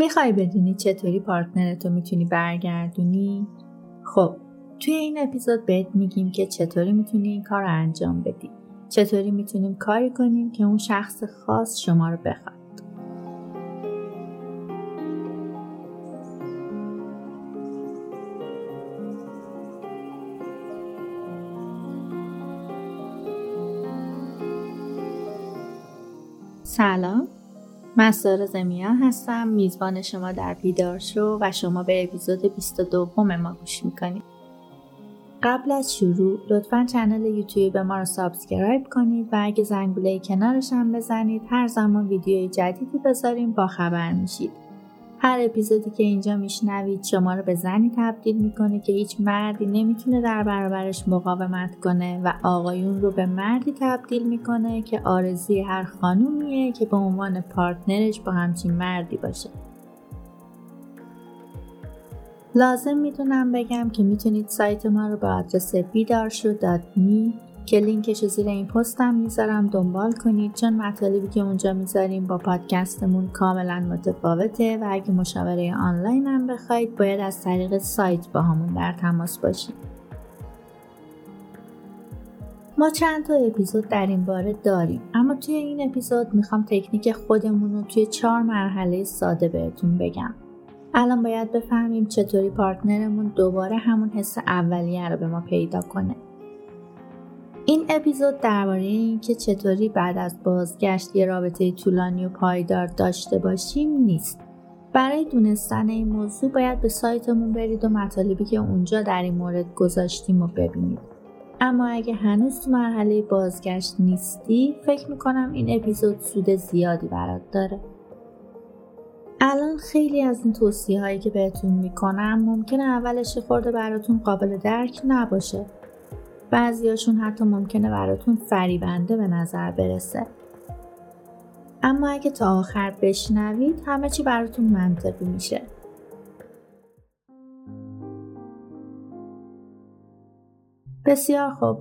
می‌خوای بدونی چطوری پارتنرتو می‌تونی برگردونی؟ خب توی این اپیزود بهت میگیم که چطوری می‌تونی این کار رو انجام بدی. چطوری می‌تونیم کاری کنیم که اون شخص خاص شما رو بخواد. سلام. من سارا زمیا هستم. میزبان شما در بیدار شو و شما به اپیزود 22 ما گوش می‌کنید. قبل از شروع لطفا channel یوتیوب ما رو subscribe کنید و اگه زنگوله کنارش هم بزنید هر زمان ویدیوی جدیدی بذاریم با خبر میشید. هر اپیزودی که اینجا میشنوید شما رو به زنی تبدیل می‌کنه که هیچ مردی نمی‌تونه در برابرش مقاومت کنه و آقایون رو به مردی تبدیل می‌کنه که آرزوی هر خانومیه که به عنوان partner ش با همچین مردی باشه. لازم می‌تونم بگم که می‌تونید سایت ما رو به آدرس بیدارشو.می که لینکش زیر این پستم می‌ذارم دنبال کنید. چون مطالبی که اونجا می‌ذاریم با پادکستمون کاملا متفاوته و اگه مشاوره آنلاین هم بخواید باید از طریق سایت با همون در تماس باشید. ما چند تا اپیزود در این باره داریم. اما توی این اپیزود می‌خوام تکنیک خودمون رو توی چهار مرحله ساده بهتون بگم. الان باید بفهمیم چطوری پارتنرمون دوباره همون حس اولیه رو به ما پیدا کنه. این اپیزود درباره اینکه چطوری بعد از بازگشت یه رابطه طولانی و پایدار داشته باشیم نیست. برای دونستن این موضوع باید به سایتمون برید و مطالبی که اونجا در این مورد گذاشتیم و ببینید. اما اگه هنوز تو مرحله بازگشت نیستی فکر می‌کنم این اپیزود سود زیادی برات داره. الان خیلی از این توصیه هایی که بهتون می‌کنم ممکنه اولش خورده براتون قابل درک نباشه بعضیاشون حتی ممکنه براتون فریبنده به نظر برسه. اما اگه تا آخر بشنوید همه چی براتون منطقی میشه. بسیار خوب.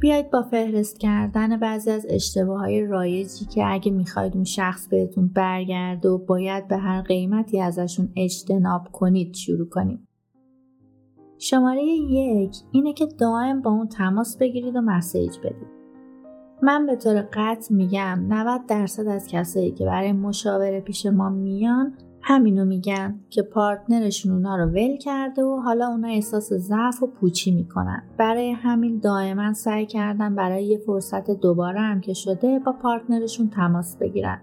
بیایید با فهرست کردن بعضی از اشتباه های رایجی که اگه می‌خواید اون شخص بهتون برگرده و باید به هر قیمتی ازشون اجتناب کنید شروع کنیم. شماره یک اینه که دائم با اون تماس بگیرید و مسیج بدید. من به طور قطع میگم 90 درصد از کسایی که برای مشاوره پیش ما میان همینو میگن که پارتنرشون اونا رو ول کرده و حالا اونا احساس ضعف و پوچی می‌کنن. برای همین دائما سعی کردن برای یه فرصت دوباره هم که شده با پارتنرشون تماس بگیرن.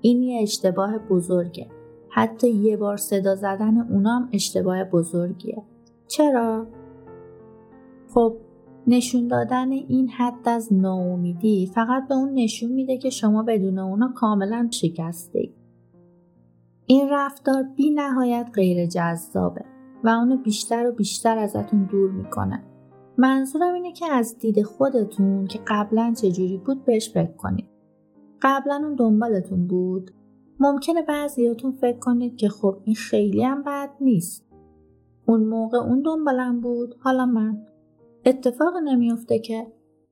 این یه اشتباه بزرگه. حتی یه بار صدا زدن اونام اشتباه بزرگیه. چرا؟ خب نشون دادن این حد از ناامیدی فقط به اون نشون میده که شما بدون اونا کاملا شکسته این رفتار بی نهایت غیر جذابه و اونو بیشتر و بیشتر ازتون دور می‌کنه. منظورم اینه که از دید خودتون که قبلا چجوری بود بهش فکر کنید. قبلا اون دنبالتون بود. ممکنه بعضیاتون فکر کنید که خب این خیلی هم بد نیست. اون موقع اون دنبالم بود. حالا من. اتفاق نمیافته که.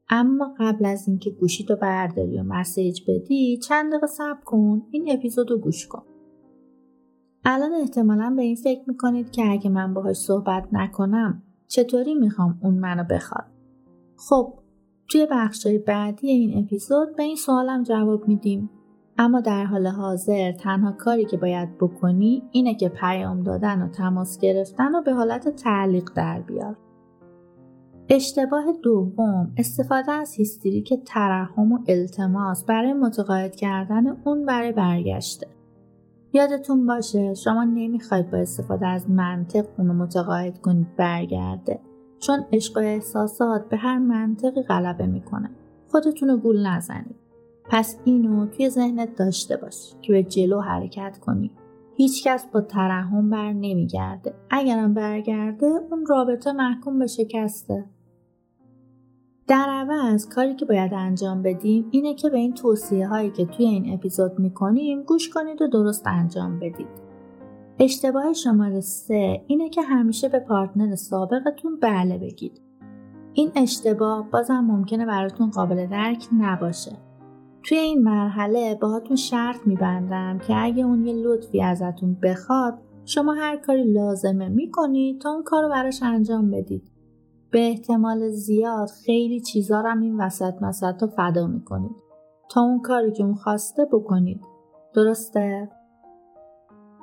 اما قبل از اینکه گوشی تو برداری و مسیج بدی چند دقیقه صبر کن. این اپیزود رو گوش کن. الان احتمالا به این فکر می‌کنید که اگه من باهاش صحبت نکنم چطوری می‌خوام اون منو بخواد؟ خب توی بخشای بعدی این اپیزود به این سوالم جواب میدیم. اما در حال حاضر تنها کاری که باید بکنی اینه که پیام دادن و تماس گرفتن و به حالت تعلیق در بیار. اشتباه دوم استفاده از هیستریک ترحم و التماس برای متقاعد کردن اون برای برگشته. یادتون باشه شما نمی‌خواید با استفاده از منطق اونو متقاعد کنید برگرده چون عشق و احساسات به هر منطقی غلبه می‌کنه. خودتون رو گول نزنید. پس اینو توی ذهنت داشته باش که به جلو حرکت کنی. هیچکس با ترحم بر نمیگرده. اگرم برگرده اون رابطه محکوم به شکسته. در عوض کاری که باید انجام بدیم اینه که به این توصیه هایی که توی این اپیزود می‌کنیم گوش کنید و درست انجام بدید. اشتباه شماره سه اینه که همیشه به پارتنر سابقتون بله بگید. این اشتباه بازم ممکنه براتون قابل درک نباشه. توی این مرحله باهاتون شرط میبندم که اگه اون یه لطفی ازتون بخواد شما هر کاری لازمه می‌کنید تا اون کار رو براش انجام بدید. به احتمال زیاد خیلی چیزا رو این وسط مسط رو فدا می‌کنید تا اون کاری که اون خواسته بکنید. درسته؟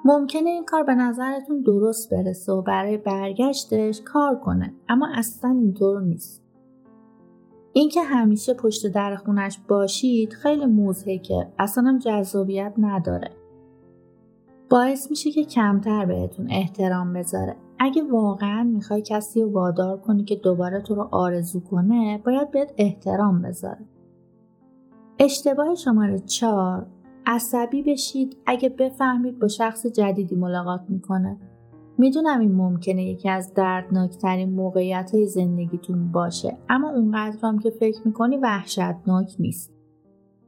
ممکنه این کار به نظرتون درست برسه و برای برگشتش کار کنه اما اصلا اینطور نیست. اینکه همیشه پشت در خونش باشید خیلی موزهکه اصلا هم جذابیت نداره. باعث میشه که کمتر بهتون احترام بذاره. اگه واقعا می‌خوای کسی رو وادار کنی که دوباره تو رو آرزو کنه باید بهت احترام بذاره. اشتباه شماره چهار عصبی بشید اگه بفهمید با شخص جدیدی ملاقات می‌کنه. می‌دونم این ممکنه یکی از دردناکترین موقعیت های زندگیتون باشه اما اونقدر هم که فکر می‌کنی وحشتناک نیست.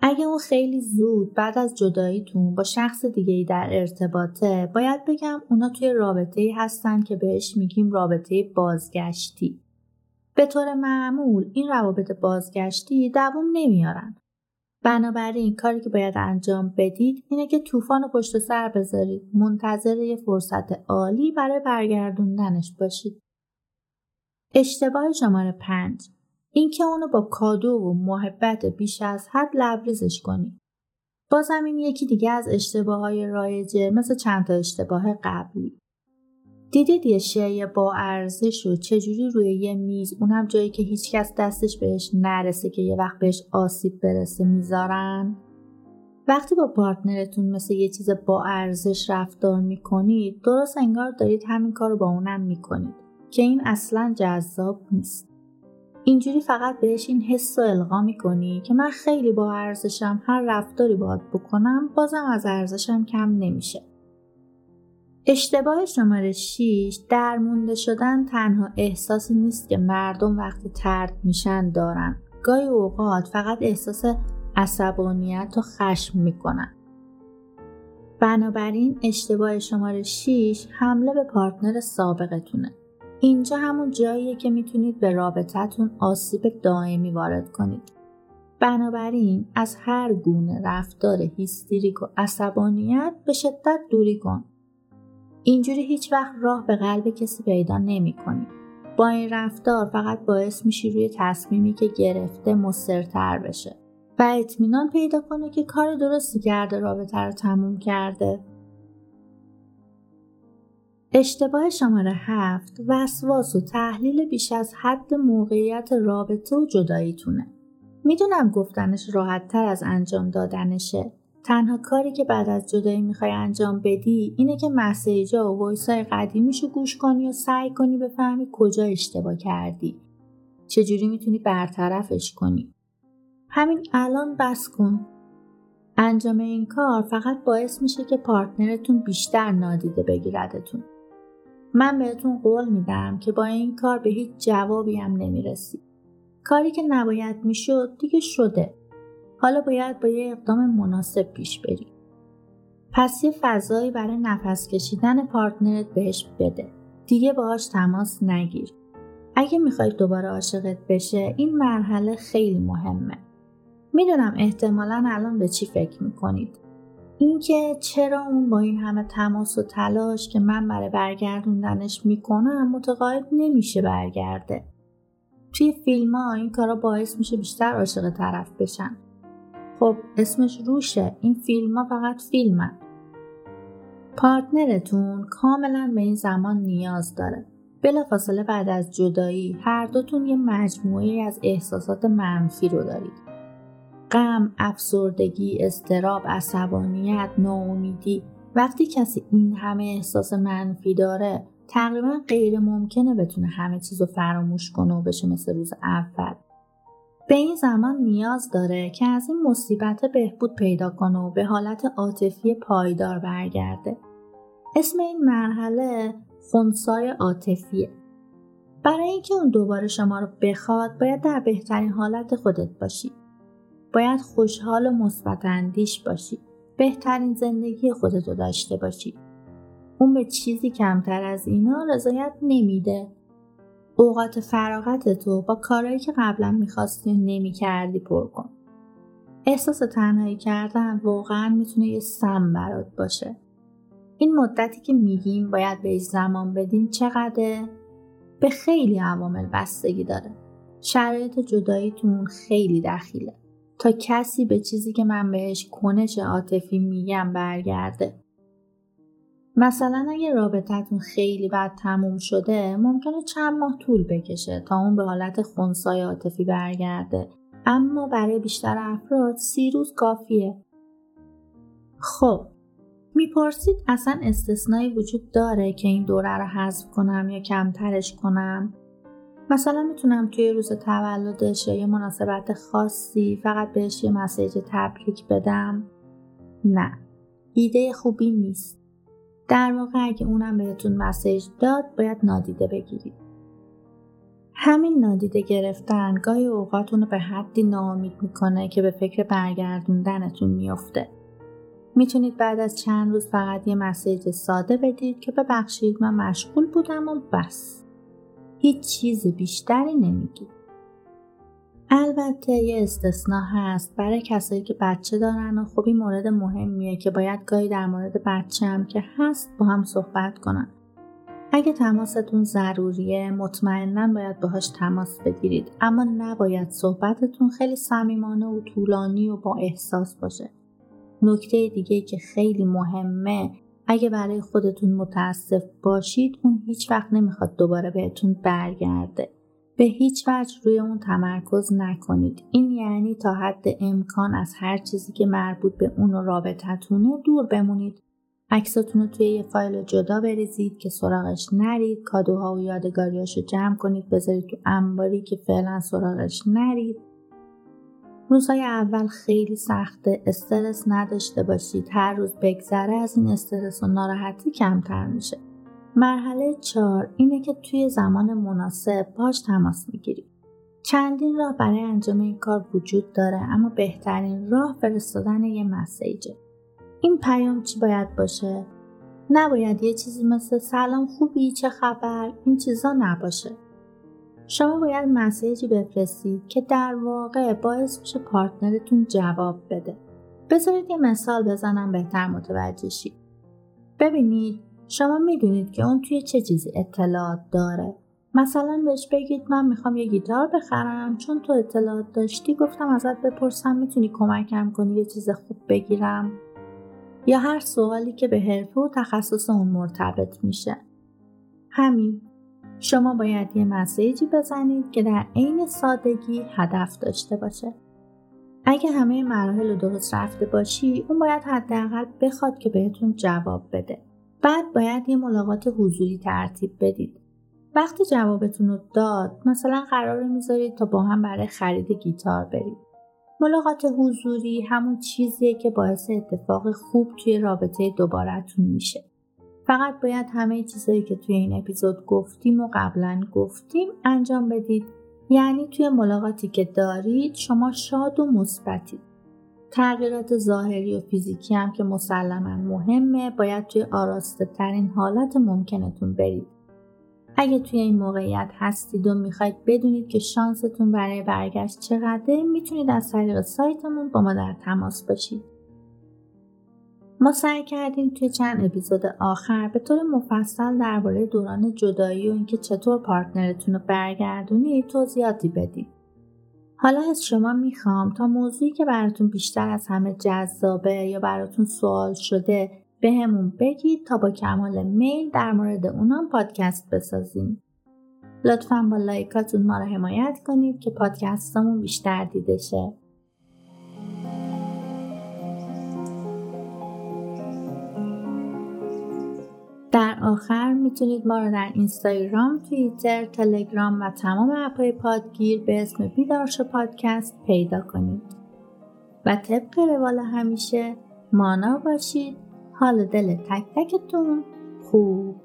اگه اون خیلی زود بعد از جداییتون با شخص دیگه ای در ارتباطه باید بگم اونا توی رابطه ای هستن که بهش میگیم رابطه بازگشتی. به طور معمول این روابط بازگشتی دوام نمیارن. بنابراین کاری که باید انجام بدید اینه که طوفان رو پشت سر بذارید. منتظر یه فرصت عالی برای برگردوندنش باشید. اشتباه شماره پنج. اینکه اونو با کادو و محبت بیش از حد لبریزش کنید. بازم این یکی دیگه از اشتباه های رایجه مثل چند تا اشتباه قبلی. دیدید یه شیء با ارزش و چجوری روی یه میز اونم جایی که هیچکس دستش بهش نرسه که یه وقت بهش آسیب برسه می‌ذارن؟ وقتی با پارتنرتون مثل یه چیز با ارزش رفتار می‌کنید درست انگار دارید همین کار رو با اونم می‌کنید که این اصلا جذاب نیست. اینجوری فقط بهش این حس و القا می‌کنی که من خیلی با ارزشم هر رفتاری باید بکنم بازم از ارزشم کم نمیشه. اشتباه شماره 6 درمونده شدن تنها احساسی نیست که مردم وقتی ترد میشن دارن. گاهی اوقات فقط احساس عصبانیت و خشم می‌کنن. بنابراین اشتباه شماره 6 حمله به پارتنر سابقتونه. اینجا همون جاییه که می‌تونید به رابطتون آسیب دائمی وارد کنید. بنابراین از هر گونه رفتار هیستریک و عصبانیت به شدت دوری کن. اینجوری هیچ وقت راه به قلب کسی پیدا نمی کنی. با این رفتار فقط باعث میشی روی تصمیمی که گرفته مسترتر بشه و اطمینان پیدا کنه که کار درستی کرده رابطه رو تموم کرده. اشتباه شماره هفت وسواس و تحلیل بیش از حد موقعیت رابطه و جداییتونه. می‌دونم گفتنش راحت تر از انجام دادنشه تنها کاری که بعد از جدایی می‌خوای انجام بدی اینه که مسیجا و وایسای قدیمیشو گوش کنی و سعی کنی بفهمی کجا اشتباه کردی. چجوری می‌تونی برطرفش کنی. همین الان بس کن. انجام این کار فقط باعث میشه که پارتنرتون بیشتر نادیده بگیردتون. من بهتون قول میدم که با این کار به هیچ جوابی هم نمی‌رسی. کاری که نباید می‌شد دیگه شده. حالا باید با یه اقدام مناسب پیش بری. پس یه فضایی برای نفس کشیدن پارتنرت بهش بده. دیگه باهاش تماس نگیر. اگه می‌خوای دوباره عاشقت بشه این مرحله خیلی مهمه. می‌دونم احتمالا الان به چی فکر می‌کنید. اینکه چرا اون با این همه تماس و تلاش که من برای برگردوندنش می‌کنم متقاعد نمیشه برگرده. توی فیلم ها این کارا باعث میشه بیشتر عاشق طرف بشن. خب اسمش روشه. این فیلم ها فقط فیلمن. پارتنرتون کاملا به این زمان نیاز داره. بلافاصله بعد از جدایی هر دوتون یه مجموعه از احساسات منفی رو دارید. غم، افسردگی، استراب، عصبانیت، ناامیدی. وقتی کسی این همه احساس منفی داره تقریبا غیر ممکنه بتونه همه چیز رو فراموش کنه و بشه مثل روز اول. به این زمان نیاز داره که از این مصیبت بهبود پیدا کنه و به حالت عاطفی پایدار برگرده. اسم این مرحله خونسای عاطفیه. برای اینکه اون دوباره شما رو بخواد باید در بهترین حالت خودت باشی. باید خوشحال و مثبت اندیش باشی. بهترین زندگی خودت رو داشته باشی. اون به چیزی کمتر از اینا رضایت نمیده اوقات فراغت تو با کارهایی که قبلا می‌خواستی و نمی‌کردی پر کن. احساس تنهایی کردن واقعا می‌تونه یه سم برات باشه. این مدتی که میگیم باید بهش زمان بدین چقدر به خیلی عوامل بستگی داره. شرایط جداییتون خیلی دخیله. تا کسی به چیزی که من بهش کنش عاطفی میگم برگرده. مثلا اگه رابطتون خیلی بد تموم شده ممکنه چند ماه طول بکشه تا اون به حالت خونسای عاطفی برگرده. اما برای بیشتر افراد سی روز کافیه. خب می‌پرسید اصلا استثنایی وجود داره که این دوره رو حذف کنم یا کمترش کنم؟ مثلا می‌تونم توی روز تولدش یا یه مناسبت خاصی فقط بهش یه مسیج تبریک بدم؟ نه. ایده خوبی نیست. در واقع اگه اونم بهتون مسیج داد باید نادیده بگیرید. همین نادیده گرفتن گاهی اوقاتون رو به حدی ناامید می‌کنه که به فکر برگردوندنتون میافته. می‌تونید بعد از چند روز فقط یه مسیج ساده بدید که ببخشید من مشغول بودم و بس. هیچ چیز بیشتری نمیگید. البته یه استثنا هست برای کسایی که بچه دارن و خب این مورد مهمیه که باید گاهی در مورد بچه هم که هست با هم صحبت کنن. اگه تماستون ضروریه مطمئنا باید باهاش تماس بگیرید. اما نباید صحبتتون خیلی صمیمانه و طولانی و با احساس باشه. نکته دیگه که خیلی مهمه اگه برای خودتون متاسف باشید اون هیچ وقت نمی‌خواد دوباره بهتون برگرده. به هیچ وجه روی اون تمرکز نکنید. این یعنی تا حد امکان از هر چیزی که مربوط به اون و رابطتونه دور بمونید. عکساتون رو توی یه فایل جدا بریزید که سراغش نرید. کادوها و یادگاریاشو جمع کنید. بذارید تو انباری که فعلا سراغش نرید. روزهای اول خیلی سخته استرس نداشته باشید. هر روز بگذره از این استرس و ناراحتی کمتر میشه. مرحله چهار اینه که توی زمان مناسب باش تماس می‌گیرید چندین راه برای انجام این کار وجود داره اما بهترین راه فرستادن یه مسیجه. این پیام چی باید باشه؟ نباید یه چیزی مثل سلام خوبی چه خبر؟ این چیزا نباشه. شما باید مسیجی بفرستید که در واقع باعث میشه پارتنرتون جواب بده. بذارید یه مثال بزنم بهتر متوجه شید. ببینید شما می‌دونید که اون توی چه چیزی اطلاعات داره. مثلا بهش بگید من می‌خوام یه گیتار بخرم چون تو اطلاعات داشتی گفتم ازت بپرسم می‌تونی کمکم کنی یه چیز خوب بگیرم؟ یا هر سوالی که به حرفه و تخصص اون مرتبط میشه. همین. شما باید یه مسیجی بزنید که در عین سادگی هدف داشته باشه. اگه همه مراحل رو درست رفته باشی اون باید حداقل بخواد که بهتون جواب بده. بعد باید یه ملاقات حضوری ترتیب بدید. وقتی جوابتون رو داد مثلا قرار می‌ذارید تا با هم برای خرید گیتار برید. ملاقات حضوری همون چیزیه که باعث اتفاق خوب توی رابطه دوبارتون میشه. فقط باید همه چیزهایی که توی این اپیزود گفتیم و قبلا گفتیم انجام بدید. یعنی توی ملاقاتی که دارید شما شاد و مثبتید. تغییرات ظاهری و فیزیکی هم که مسلما مهمه باید توی آراسته ترین حالت ممکنتون برید. اگه توی این موقعیت هستید و می‌خواید بدونید که شانستون برای برگشت چقدره می‌تونید از طریق سایتمون با ما در تماس باشید. ما سعی کردیم توی چند اپیزود آخر به طور مفصل درباره دوران جدایی و اینکه چطور پارتنرتون رو برگردونید توضیحاتی بدید حالا از شما می‌خوام تا موضوعی که براتون بیشتر از همه جذابه یا براتون سوال شده به همون بگید تا با کمال میل در مورد اونام پادکست بسازیم. لطفا با لایکاتون ما رو حمایت کنید که پادکستامون بیشتر دیده شه. در آخر می‌تونید ما رو در اینستاگرام، توییتر، تلگرام و تمام اپهای پادگیر به اسم بیدارش پادکست پیدا کنید. و طبق روال همیشه مانا باشید. حال دل تک تکتون. خوب.